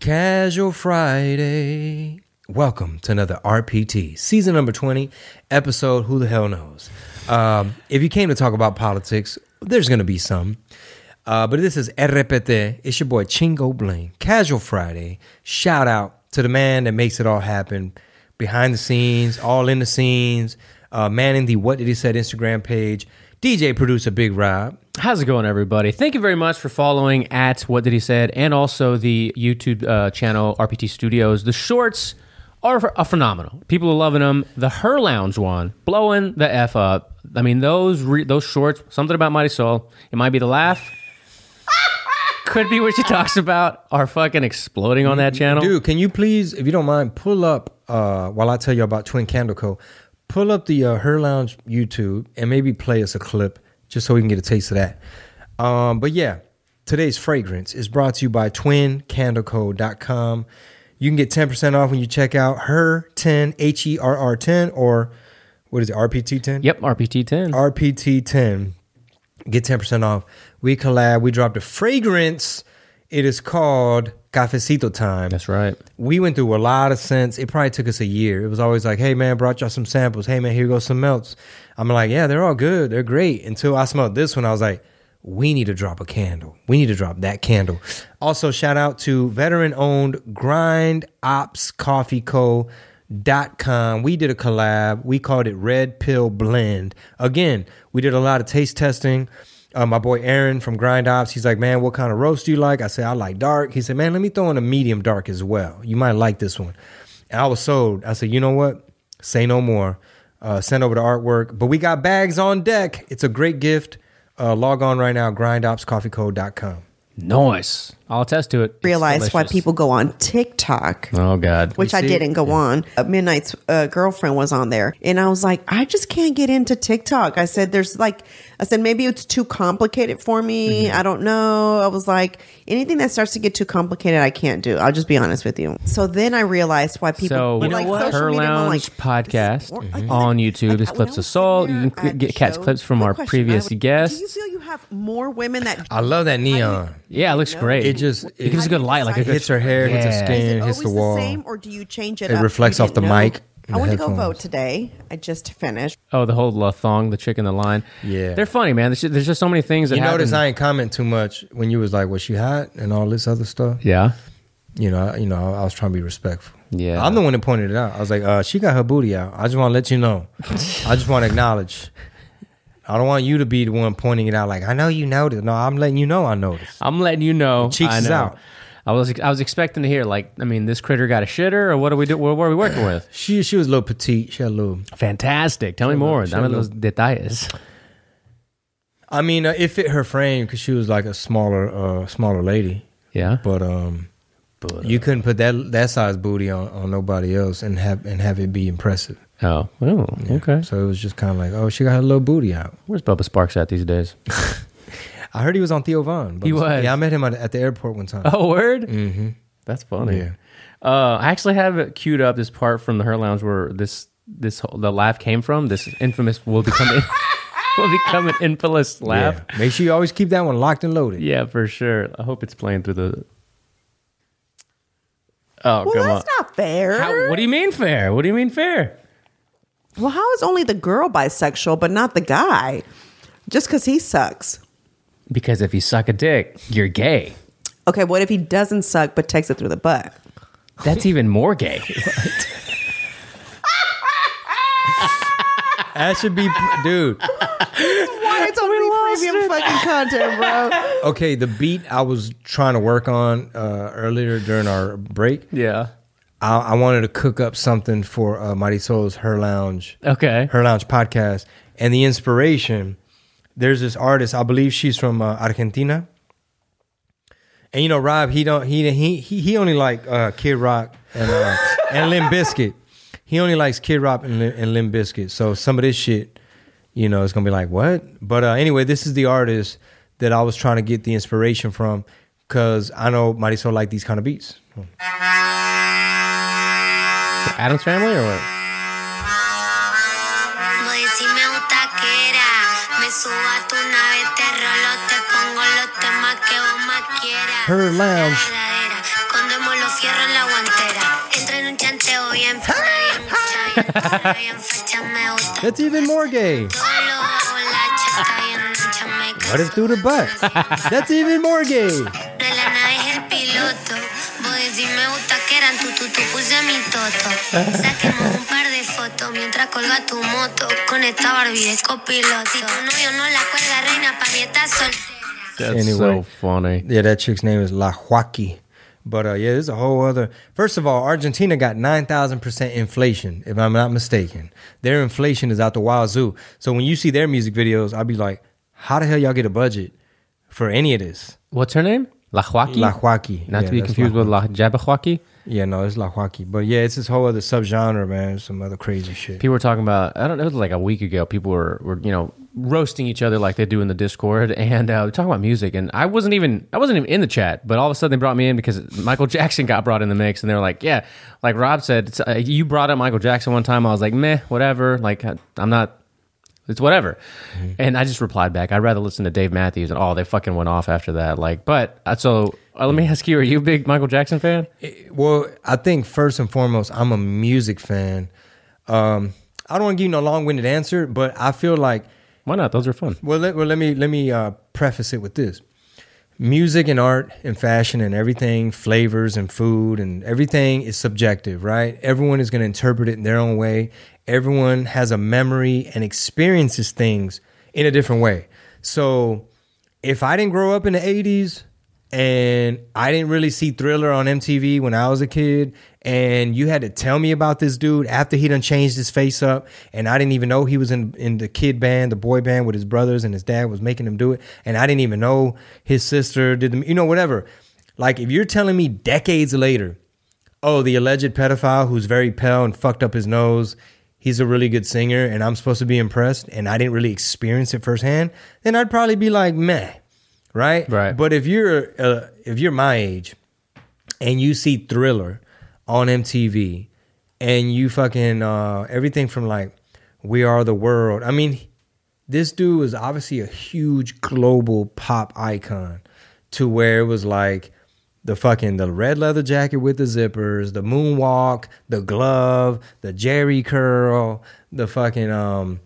Casual Friday. Welcome to another RPT, season number 20, episode Who the Hell Knows. Um, if you came to talk about politics, there's going to be some. Uh, but this is RPT. It's your boy Chingo Bling. Casual Friday. Shout out to the man that makes it all happen behind the scenes, all in the scenes, uh, manning the What Did He Said Instagram page. DJ producer Big Rob. How's it going, everybody? Thank you very much for following at What Did He Said and also the YouTube uh, channel RPT Studios. The shorts are, are phenomenal. People are loving them. The Her Lounge one, blowing the f up. I mean, those re- those shorts. Something about Mighty Soul. It might be the laugh. Could be what she talks about. Are fucking exploding on that channel. Dude, can you please, if you don't mind, pull up uh, while I tell you about Twin Candle Co. Pull up the uh, Her Lounge YouTube and maybe play us a clip just so we can get a taste of that. Um, but yeah, today's fragrance is brought to you by twincandleco.com. You can get 10% off when you check out her 10 H E R R 10 or what is it, RPT 10? Yep, RPT ten. RPT 10. Get 10% off. We collab, we dropped a fragrance. It is called Cafecito Time. That's right. We went through a lot of scents. It probably took us a year. It was always like, hey man, brought y'all some samples. Hey man, here goes some melts. I'm like, yeah, they're all good. They're great. Until I smelled this one, I was like, we need to drop a candle. We need to drop that candle. Also, shout out to veteran owned Grind Ops Coffee Co. Dot com. We did a collab. We called it Red Pill Blend. Again, we did a lot of taste testing. Uh, my boy Aaron from Grind Ops, he's like, man, what kind of roast do you like? I said, I like dark. He said, man, let me throw in a medium dark as well. You might like this one. And I was sold. I said, you know what? Say no more. Uh, send over the artwork. But we got bags on deck. It's a great gift. Uh, log on right now, grindopscoffeeco.com. Nice. I'll attest to it. It's realize why people go on TikTok. Oh God. Which I didn't go on. Uh, Midnight's uh, girlfriend was on there, and I was like, I just can't get into TikTok. I said, "There's like," I said, maybe it's too complicated for me. Mm-hmm. I don't know. I was like, anything that starts to get too complicated, I can't do. I'll just be honest with you. So then I realized why people. So, with, like, social Her media, I'm Lounge like, podcast or- like, on YouTube. like, There's clips of was Soul. You can get catch clips from quick our question, previous would- guests. Do you feel you have more women that I love that neon. Yeah, it looks great. It just it gives a good light, like a it hits her hair, hits her Yeah. skin, Is it hits the wall. the same, or do you change it? It up? reflects You off the didn't know? mic and I the went to go headphones. vote today. I just finished. Oh, the whole uh, thong, the chick in the line. Yeah. they're funny, man. There's just, there's just so many things that You happen. notice I ain't comment too much when you was like, "Was she hot?" and all this other stuff. yeah, You know, I, you know, I was trying to be respectful. Yeah. I'm the one that pointed it out. I was like, uh, "She got her booty out." I just want to let you know. I just want to acknowledge. I don't want you to be the one pointing it out. Like, I know you noticed. No, I'm letting you know I noticed. I'm letting you know. Cheeks I is out. I was I was expecting to hear like, I mean, this critter got a shitter, or what are we do? What, what are we working with? She she was a little petite. She had a little. Fantastic. Tell me more. had a detalles. I mean, uh, it fit her frame because she was like a smaller uh, smaller lady. Yeah. But um, but you couldn't put that that size booty on, on nobody else and have and have it be impressive. Oh, oh, okay. So it was just kind of like, oh, she got her little booty out. Where's Bubba Sparxxx at these days? I heard he was on Theo Von. He was. Yeah, I met him at, at the airport one time. Oh, word. Mm-hmm. That's funny. Yeah. Uh, I actually have it queued up. This part from the Her Lounge where this this whole, the laugh came from. This infamous will become will become an infamous laugh. Yeah. Make sure you always keep that one locked and loaded. Yeah, for sure. I hope it's playing through the. Oh, Well, come on. that's not fair. How, what do you mean fair? What do you mean fair? Well, how is only the girl bisexual but not the guy? Just because he sucks. Because if you suck a dick, you're gay. Okay, what if he doesn't suck but takes it through the butt? That's even more gay. That should be, dude. Why it's only premium fucking content, bro? Okay, the beat I was trying to work on uh, earlier during our break. yeah. I, I wanted to cook up something for uh, Mighty Souls Her Lounge, Okay. Her Lounge podcast, and the inspiration. There's this artist, I believe she's from uh, Argentina, And you know, Rob, he don't he he he, he only like uh, Kid Rock and uh, and Limp Bizkit. He only likes Kid Rock and, Lim- and Limp Bizkit. So some of this shit, you know, it's gonna be like what? But uh, anyway, this is the artist that I was trying to get the inspiration from because I know Marisol like these kind of beats. Adam's family or what? Voy si me gusta que era. Me subo a tu nave, te rolo, te pongo los temas que vos más quieras. Her Lounge. Verdadera, Escondemos los fierros en la guantera. Entra en un chanteo bien fina, bien mucha, bien perra, bien fecha. Me gusta That's even more gay. todo lo la chata bien ancha. Me What is through the butt? That's even more gay. Eran tu, tu, tu, puse mi toto. Saquemos un par de fotos mientras colga tu moto. Con esta Barbie de copiloto. Si tu novio no la cuelga, reina, pa' mí está soltera. That's Anyway. so funny. Yeah, that chick's name is La Joaquin. But uh, yeah, there's a whole other. First of all, Argentina got nine thousand percent inflation, if I'm not mistaken. Their inflation is out the wazoo. So when you see their music videos, I'll be like, how the hell y'all get a budget for any of this? What's her name? La Joaquin? La Joaquin. Not Yeah, to be confused La with La Jabberwocky. Yeah, no, it's La Joaquin. But yeah, it's this whole other subgenre, man. Some other crazy shit. People were talking about, I don't know, it was like a week ago. People were, were you know, roasting each other like they do in the Discord and uh, talking about music. And I wasn't even, I wasn't even in the chat, but all of a sudden they brought me in because Michael Jackson got brought in the mix. And they were like, yeah, like Rob said, uh, you brought up Michael Jackson one time. I was like, meh, whatever. Like, I'm not, it's whatever. And I just replied back, I'd rather listen to Dave Matthews. And oh, they fucking went off after that. Like, but uh, so uh, let me ask you, are you a big Michael Jackson fan? Well, I think first and foremost, I'm a music fan. Um, I don't want to give you no long-winded answer, but I feel like Why not? Those are fun. Well, let, well, let me let me uh, preface it with this: music and art and fashion and everything, flavors and food and everything is subjective, right? Everyone is going to interpret it in their own way. Everyone has a memory and experiences things in a different way. So, if I didn't grow up in the '80s and I didn't really see Thriller on MTV when I was a kid, and you had to tell me about this dude after he done changed his face up, and I didn't even know he was in in the kid band, the boy band with his brothers, and his dad was making him do it, and I didn't even know his sister did the, you know, whatever. Like if you're telling me decades later, oh, the alleged pedophile who's very pale and fucked up his nose, he's a really good singer, and I'm supposed to be impressed, and I didn't really experience it firsthand, then I'd probably be like, meh, right? Right. But if you're uh, if you're my age, and you see Thriller on MTV, and you fucking uh, everything from like We Are the World. I mean, this dude was obviously a huge global pop icon to where it was like the fucking the red leather jacket with the zippers, the moonwalk, the glove, the Jheri curl, the fucking um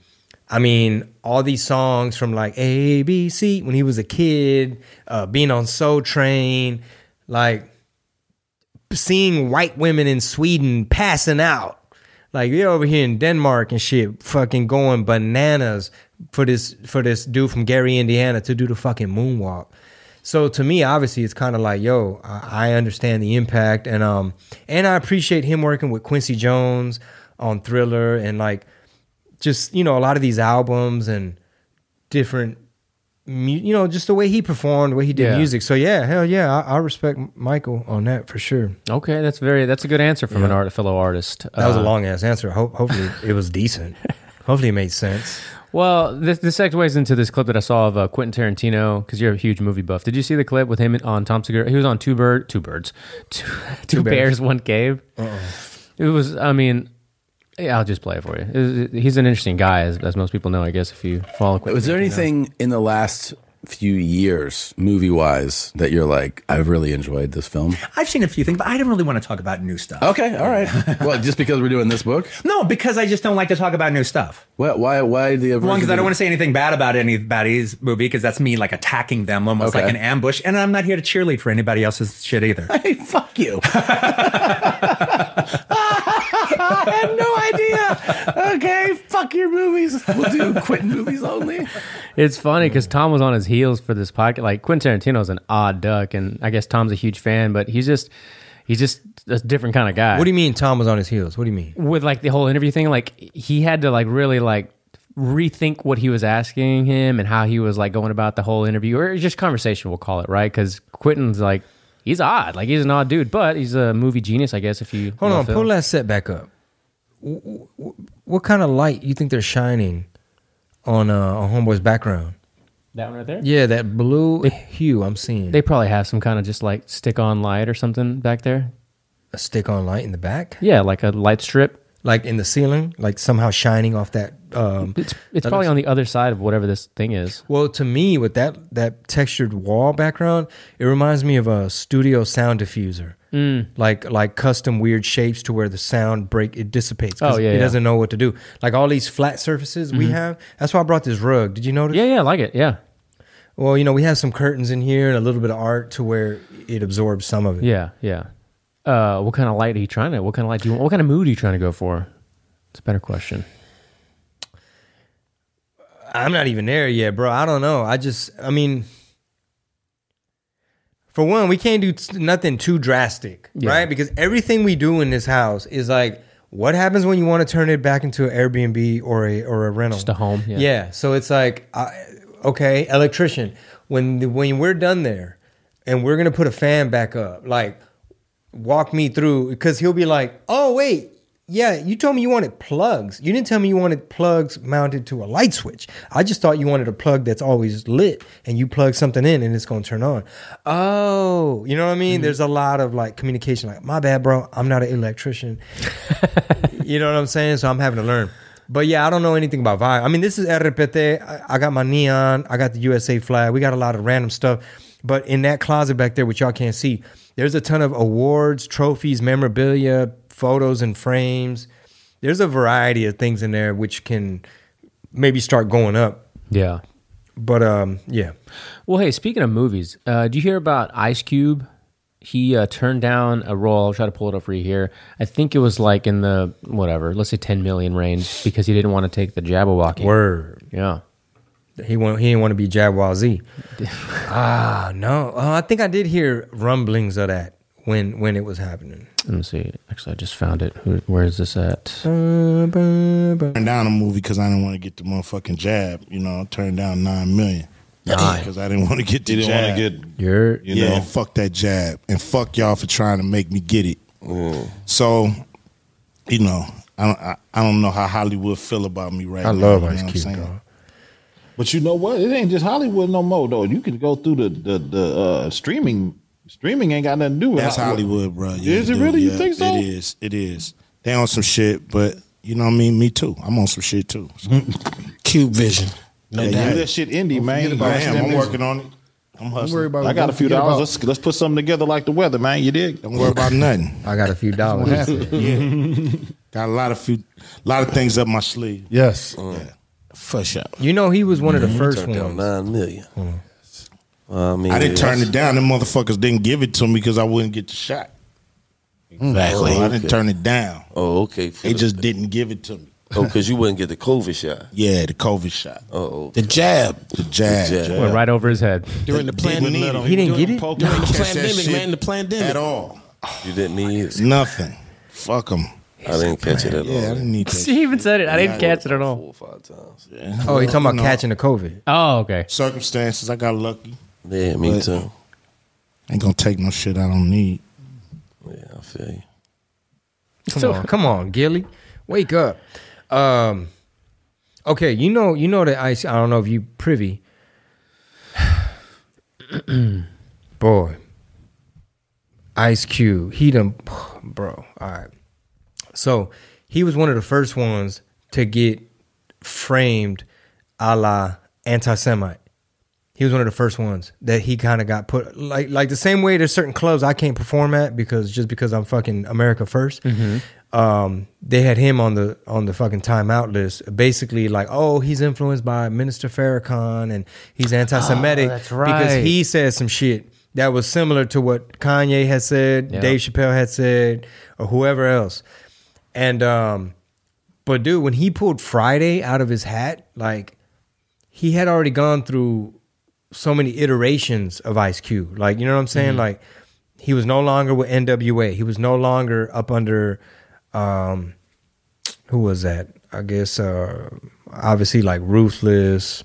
I mean, all these songs from like A B C when he was a kid, uh being on Soul Train, like seeing white women in Sweden passing out. Like you're over here in Denmark and shit, fucking going bananas for this for this dude from Gary, Indiana, to do the fucking moonwalk. So to me, obviously, it's kind of like, yo, I I understand the impact, and um, and I appreciate him working with Quincy Jones on Thriller, and like, just you know, a lot of these albums and different, you know, just the way he performed, the way he did Yeah. music. So yeah, hell yeah, I, I respect Michael on that for sure. Okay, that's very, that's a good answer from an art, fellow artist. That was a Uh, long ass answer. Hope, hopefully, it was decent. hopefully, it made sense. Well, this, this segues into this clip that I saw of uh, Quentin Tarantino because you're a huge movie buff. Did you see the clip with him on Tom Segura? He was on Two Bird, Two Birds, Two, two Bears. Bears, One Cave. It was, I mean, yeah, I'll just play it for you. He's an interesting guy, as, as most people know, I guess, if you follow. Quentin Was there Tarantino. anything in the last few years, movie wise, that you're like, I've really enjoyed this film? I've seen a few things, but I don't really want to talk about new stuff. Okay, all right. well, just because we're doing this book? No, because I just don't like to talk about new stuff. Why? Why? Why the? One, because I don't want to say anything bad about anybody's movie, because that's me like attacking them almost Okay. like an ambush, and I'm not here to cheerlead for anybody else's shit either. Hey, fuck you. I had no idea. Okay, fuck your movies. We'll do Quentin movies only. It's funny because Tom was on his heels for this podcast. Like Quentin Tarantino's an odd duck, and I guess Tom's a huge fan, but he's just he's just a different kind of guy. What do you mean Tom was on his heels? What do you mean? with like the whole interview thing? Like he had to like really like rethink what he was asking him and how he was like going about the whole interview or just conversation. We'll call it right because Quentin's like He's odd. Like he's an odd dude, but he's a movie genius, I guess. If you Hold on, film. pull that set back up. W- w- w- What kind of light you think they're shining on uh, on Homeboy's background? that one right there. Yeah, that blue hue I'm seeing. They probably have some kind of just like stick on light or something back there. a stick on light in the back, Yeah, like a light strip. like in the ceiling, like somehow shining off that. Um, It's it's probably looks- on the other side of whatever this thing is. well, to me, with that that textured wall background, it reminds me of a studio sound diffuser. Mm. Like like custom weird shapes to where the sound break it dissipates. Oh, yeah, it yeah. doesn't know what to do. Like all these flat surfaces we have. That's why I brought this rug. Did you notice? Yeah, yeah, I like it. Yeah, Well, you know, we have some curtains in here and a little bit of art to where it absorbs some of it. yeah, yeah. Uh, what kind of light are you trying to? What kind of light do you want? What kind of mood are you trying to go for? It's a better question. I'm not even there yet, bro. I don't know. I just, I mean, for one, we can't do t- nothing too drastic, Yeah. right? Because everything we do in this house is like, what happens when you want to turn it back into an Airbnb or a or a rental? Just a home, yeah. So it's like, I, okay, electrician. When the, when we're done there, and we're gonna put a fan back up, like, walk me through because he'll be like, oh wait. Yeah, you told me you wanted plugs. You didn't tell me you wanted plugs mounted to a light switch. I just thought you wanted a plug that's always lit and you plug something in and it's going to turn on. Oh, you know what I mean? Mm. There's a lot of like communication like, "My bad, bro. I'm not an electrician." you know what I'm saying? So I'm having to learn. But yeah, I don't know anything about Vibe. I mean, this is RPT. I, I got my neon. I got the USA flag. We got a lot of random stuff. But in that closet back there, which y'all can't see, there's a ton of awards, trophies, memorabilia, photos, and frames. There's a variety of things in there which can maybe start going up. Yeah. But um, yeah, Well, hey, speaking of movies, uh, do you hear about Ice Cube? He uh, turned down a role. I'll try to pull it up for you here. I think it was like in the whatever, let's say 10 million range because he didn't want to take the Jabberwocky. word. Yeah. He want he didn't want to be Z. ah no, oh, I think I did hear rumblings of that when when it was happening. Let me see. Actually, I just found it. Who, where is this at? Turned turned down a movie because I didn't want to get the motherfucking jab. You know, turned down nine million because I didn't want to get the You didn't jab. want to get, You're you yeah, know. fuck that jab, and fuck y'all for trying to make me get it. So, you know, I don't, I, I don't know how Hollywood feel about me right now. I now. love you know Ice what I'm Cube, saying? dog. But you know what? It ain't just Hollywood no more though. You can go through the the, the uh, streaming. Streaming ain't got nothing to do with That's Hollywood, bro. Is it really? You think so? It is. It is. They on some shit, but you know what I mean. Me too. I'm on some shit too. Cube Vision. No Yeah, doubt. Do that shit indie, man. I am. I'm working on it. I'm Don't hustling. worry about I got a few dollars. about- Let's let's put something together like the weather, man. You dig? Don't worry about nothing. I got a few dollars. Yeah. Got a lot of few, lot of things up my sleeve. Yes. Uh, For sure. you know, he was one of the mm-hmm. first Turned down ones. nine million. Mm. I mean, I didn't turn it down. Them motherfuckers didn't give it to me because I wouldn't get the shot. Exactly. So I didn't turn it down. Oh, okay. They just didn't give it to me. oh, because you wouldn't get the COVID shot. Yeah, the COVID shot, Oh, The jab the jab. The jab. Went right over his head. during the pandemic. need it. He didn't get it. During the Catch that pandemic, shit man. The pandemic. at all. you didn't need it. Nothing. Fuck them. I didn't catch it at all. Yeah, I didn't need that. He even said it. I didn't catch it at all. Four or five times. Oh, he talking about No. catching the COVID. Oh, okay. Circumstances, I got lucky. Yeah, me But- too. Ain't gonna take no shit I don't need. Yeah, I feel you. Come So- on, come on, Gilly, wake up. Um, okay, you know, you know that Ice. I don't know if you privy. Boy, Ice Cube, he done, bro. All right, so he was one of the first ones to get framed, a la anti-Semite. He was one of the first ones that he kind of got put like like the same way there's certain clubs I can't perform at because just because I'm fucking America 1st Um, they had him on the on the fucking timeout list. Basically, like, oh, he's influenced by Minister Farrakhan and he's anti-Semitic that's because he said some shit that was similar to what Kanye had said, Yeah. Dave Chappelle had said, or whoever else. And um, but dude, when he pulled Friday out of his hat, like he had already gone through so many iterations of Ice Cube. Like, you know what I'm saying? Like he was no longer with NWA. He was no longer up under um who was that? I guess uh obviously like Ruthless,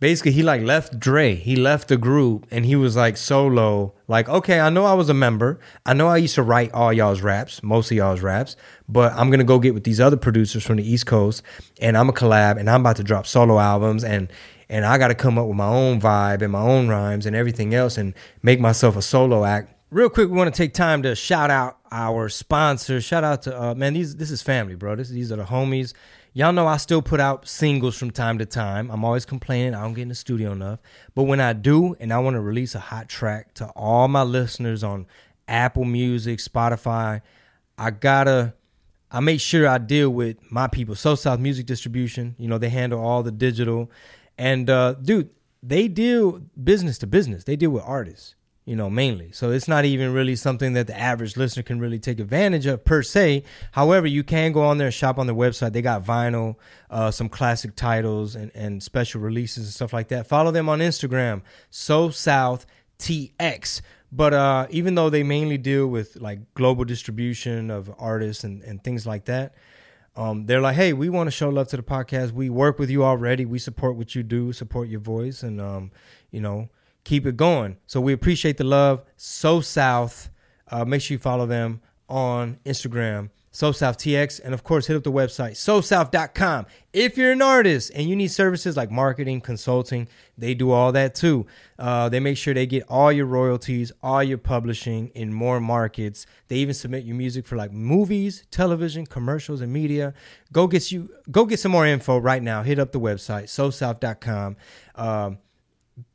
basically he like left Dre. He left the group and he was like solo. Like, okay, I know I was a member. I know I used to write all y'all's raps, most of y'all's raps, but I'm gonna go get with these other producers from the East Coast and I'm a collab and I'm about to drop solo albums and and I gotta come up with my own vibe and my own rhymes and everything else and make myself a solo act. Real quick, we want to take time to shout out our sponsors. Shout out to uh, man, these this is family, bro. This, these are the homies. Y'all know I still put out singles from time to time. I'm always complaining I don't get in the studio enough. But when I do, and I want to release a hot track to all my listeners on Apple Music, Spotify, I gotta I make sure I deal with my people. So South Music Distribution, you know, they handle all the digital. And uh, dude, they deal business to business. They deal with artists, you know, mainly. So it's not even really something that the average listener can really take advantage of per se. However, you can go on there and shop on their website. They got vinyl, uh, some classic titles, and, and special releases and stuff like that. Follow them on Instagram, So South TX. But uh, even though they mainly deal with like global distribution of artists and, and things like that, um, they're like, hey, we want to show love to the podcast. We work with you already. We support what you do, support your voice, and um, you know, keep it going. So we appreciate the love. So South, uh, make sure you follow them on Instagram. So South TX, and of course, hit up the website SoSouth.com. If you're an artist and you need services like marketing, consulting, they do all that too. Uh, they make sure they get all your royalties, all your publishing in more markets. They even submit your music for like movies, television, commercials, and media. Go get you go get some more info right now. Hit up the website SoSouth.com. Um,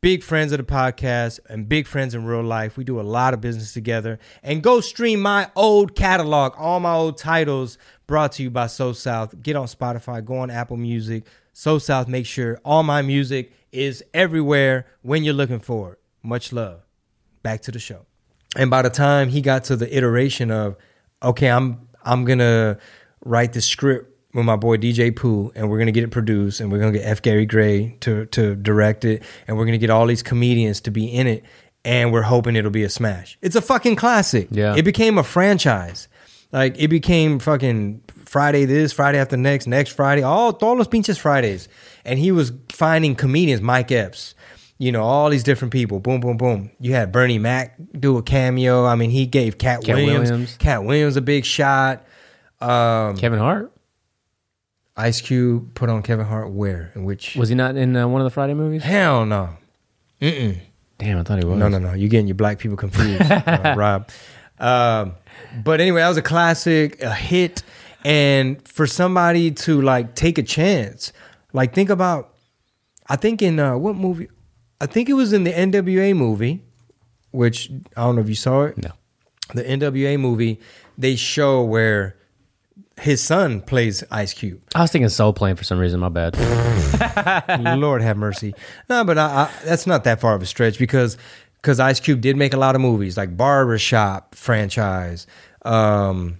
big friends of the podcast and big friends in real life. We do a lot of business together. And go stream my old catalog, all my old titles brought to you by So South. Get on Spotify, go on Apple Music. So South, make sure all my music is everywhere when you're looking for it. Much love. Back to the show. And by the time he got to the iteration of, okay, I'm I'm gonna write the script with my boy DJ Pooh, and we're gonna get it produced, and we're gonna get F. Gary Gray to to direct it, and we're gonna get all these comedians to be in it, and we're hoping it'll be a smash. It's a fucking classic. Yeah. it became a franchise. Like it became fucking Friday this, Friday after next, next Friday, all todos los pinches Fridays, and he was finding comedians, Mike Epps. You know, all these different people. Boom, boom, boom. You had Bernie Mac do a cameo. I mean, he gave Katt, Katt Williams, Williams. Katt Williams a big shot. Um, Kevin Hart Ice Cube put on Kevin Hart where? In which? was he not in uh, one of the Friday movies? Hell no. Mm-mm. Damn, I thought he was. No, no, no. You're getting your black people confused, uh, Rob. Um, but anyway, that was a classic, a hit. And for somebody to like take a chance, like think about, I think in uh, what movie? I think it was in the NWA movie, which I don't know if you saw it. No. The NWA movie, they show where his son plays Ice Cube. I was thinking Soul Plane for some reason. My bad. Lord have mercy. No, but I, I, that's not that far of a stretch because because Ice Cube did make a lot of movies like Barbershop franchise. Um,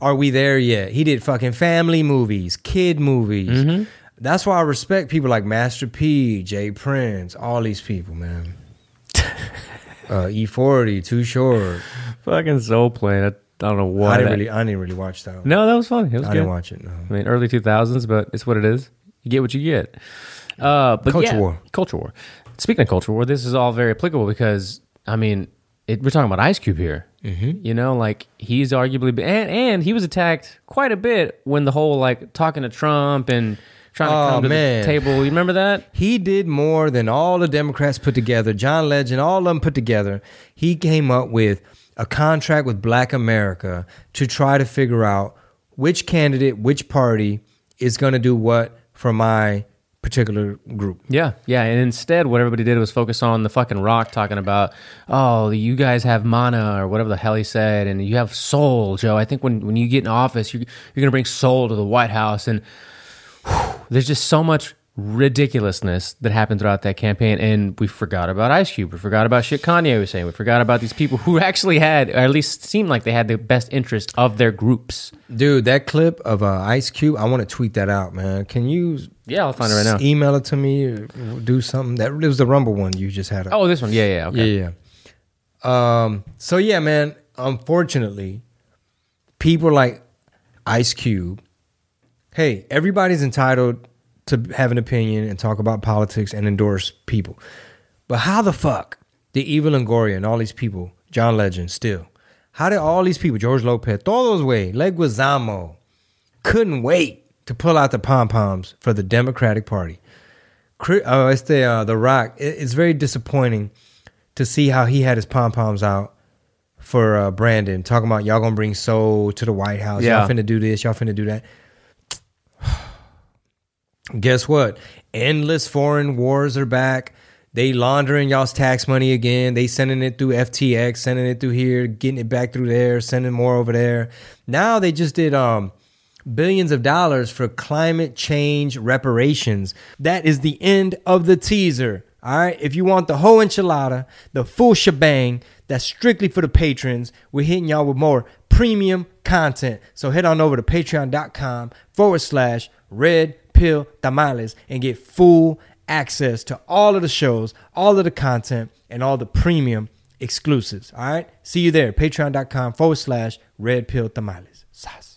Are we there yet? He did fucking family movies, kid movies. That's why I respect people like Master P, J. Prince, all these people, man. uh, E40, Too Short. Fucking Soul Plane. I, don't know what. I didn't that- really, I didn't really watch that. One. No, that was fun. It was I good. didn't watch it. No. I mean, early 2000s, but it's what it is. You get what you get. Uh, but Culture yeah, war. Culture war. Speaking of culture war, this is all very applicable because, I mean, it, we're talking about Ice Cube here. Mm-hmm. You know, like he's arguably, and, and he was attacked quite a bit when the whole like talking to Trump and trying to Oh, come to man. the table. You remember that? He did more than all the Democrats put together. John Legend, all of them put together. He came up with a contract with Black America to try to figure out which candidate, which party is going to do what for my particular group. Yeah, yeah. And instead, what everybody did was focus on the fucking rock talking about, oh, you guys have mana or whatever the hell he said, and you have soul, Joe. I think when, when you get in office, you're, you're going to bring soul to the White House. And whew, there's just so much ridiculousness that happened throughout that campaign. And we forgot about Ice Cube. We forgot about shit Kanye was saying. We forgot about these people who actually had, or at least seemed like they had the best interest of their groups. Dude, that clip of uh, Ice Cube, I want to tweet that out, man. Can you Yeah, I'll find it right now. email it to me or do something? That it was the Rumble one you just had. up. Oh, this one. Yeah, yeah. Okay. Yeah, yeah. Um, so yeah, man. Unfortunately, people like Ice Cube. Hey, everybody's entitled to have an opinion and talk about politics and endorse people. But how the fuck did Eva Longoria and all these people, John Legend still, how did all these people, George Lopez, todos way, Leguizamo, couldn't wait to pull out the pom poms for the Democratic Party? Oh, it's the uh, the Rock. It's very disappointing to see how he had his pom poms out for uh, Brandon, talking about y'all gonna bring soul to the White House. Yeah. Y'all finna do this. Y'all finna do that. Guess what? Endless foreign wars are back. They laundering y'all's tax money again. They sending it through FTX, sending it through here, getting it back through there, sending more over there. Now they just did um billions of dollars for climate change reparations. That is the end of the teaser. All right. If you want the whole enchilada, the full shebang, that's strictly for the patrons. We're hitting y'all with more premium content. So head on over to patreon.com forward slash red pill tamales and get full access to all of the shows, all of the content, and all the premium exclusives. All right. See you there. Patreon.com forward slash red pill tamales. Sas.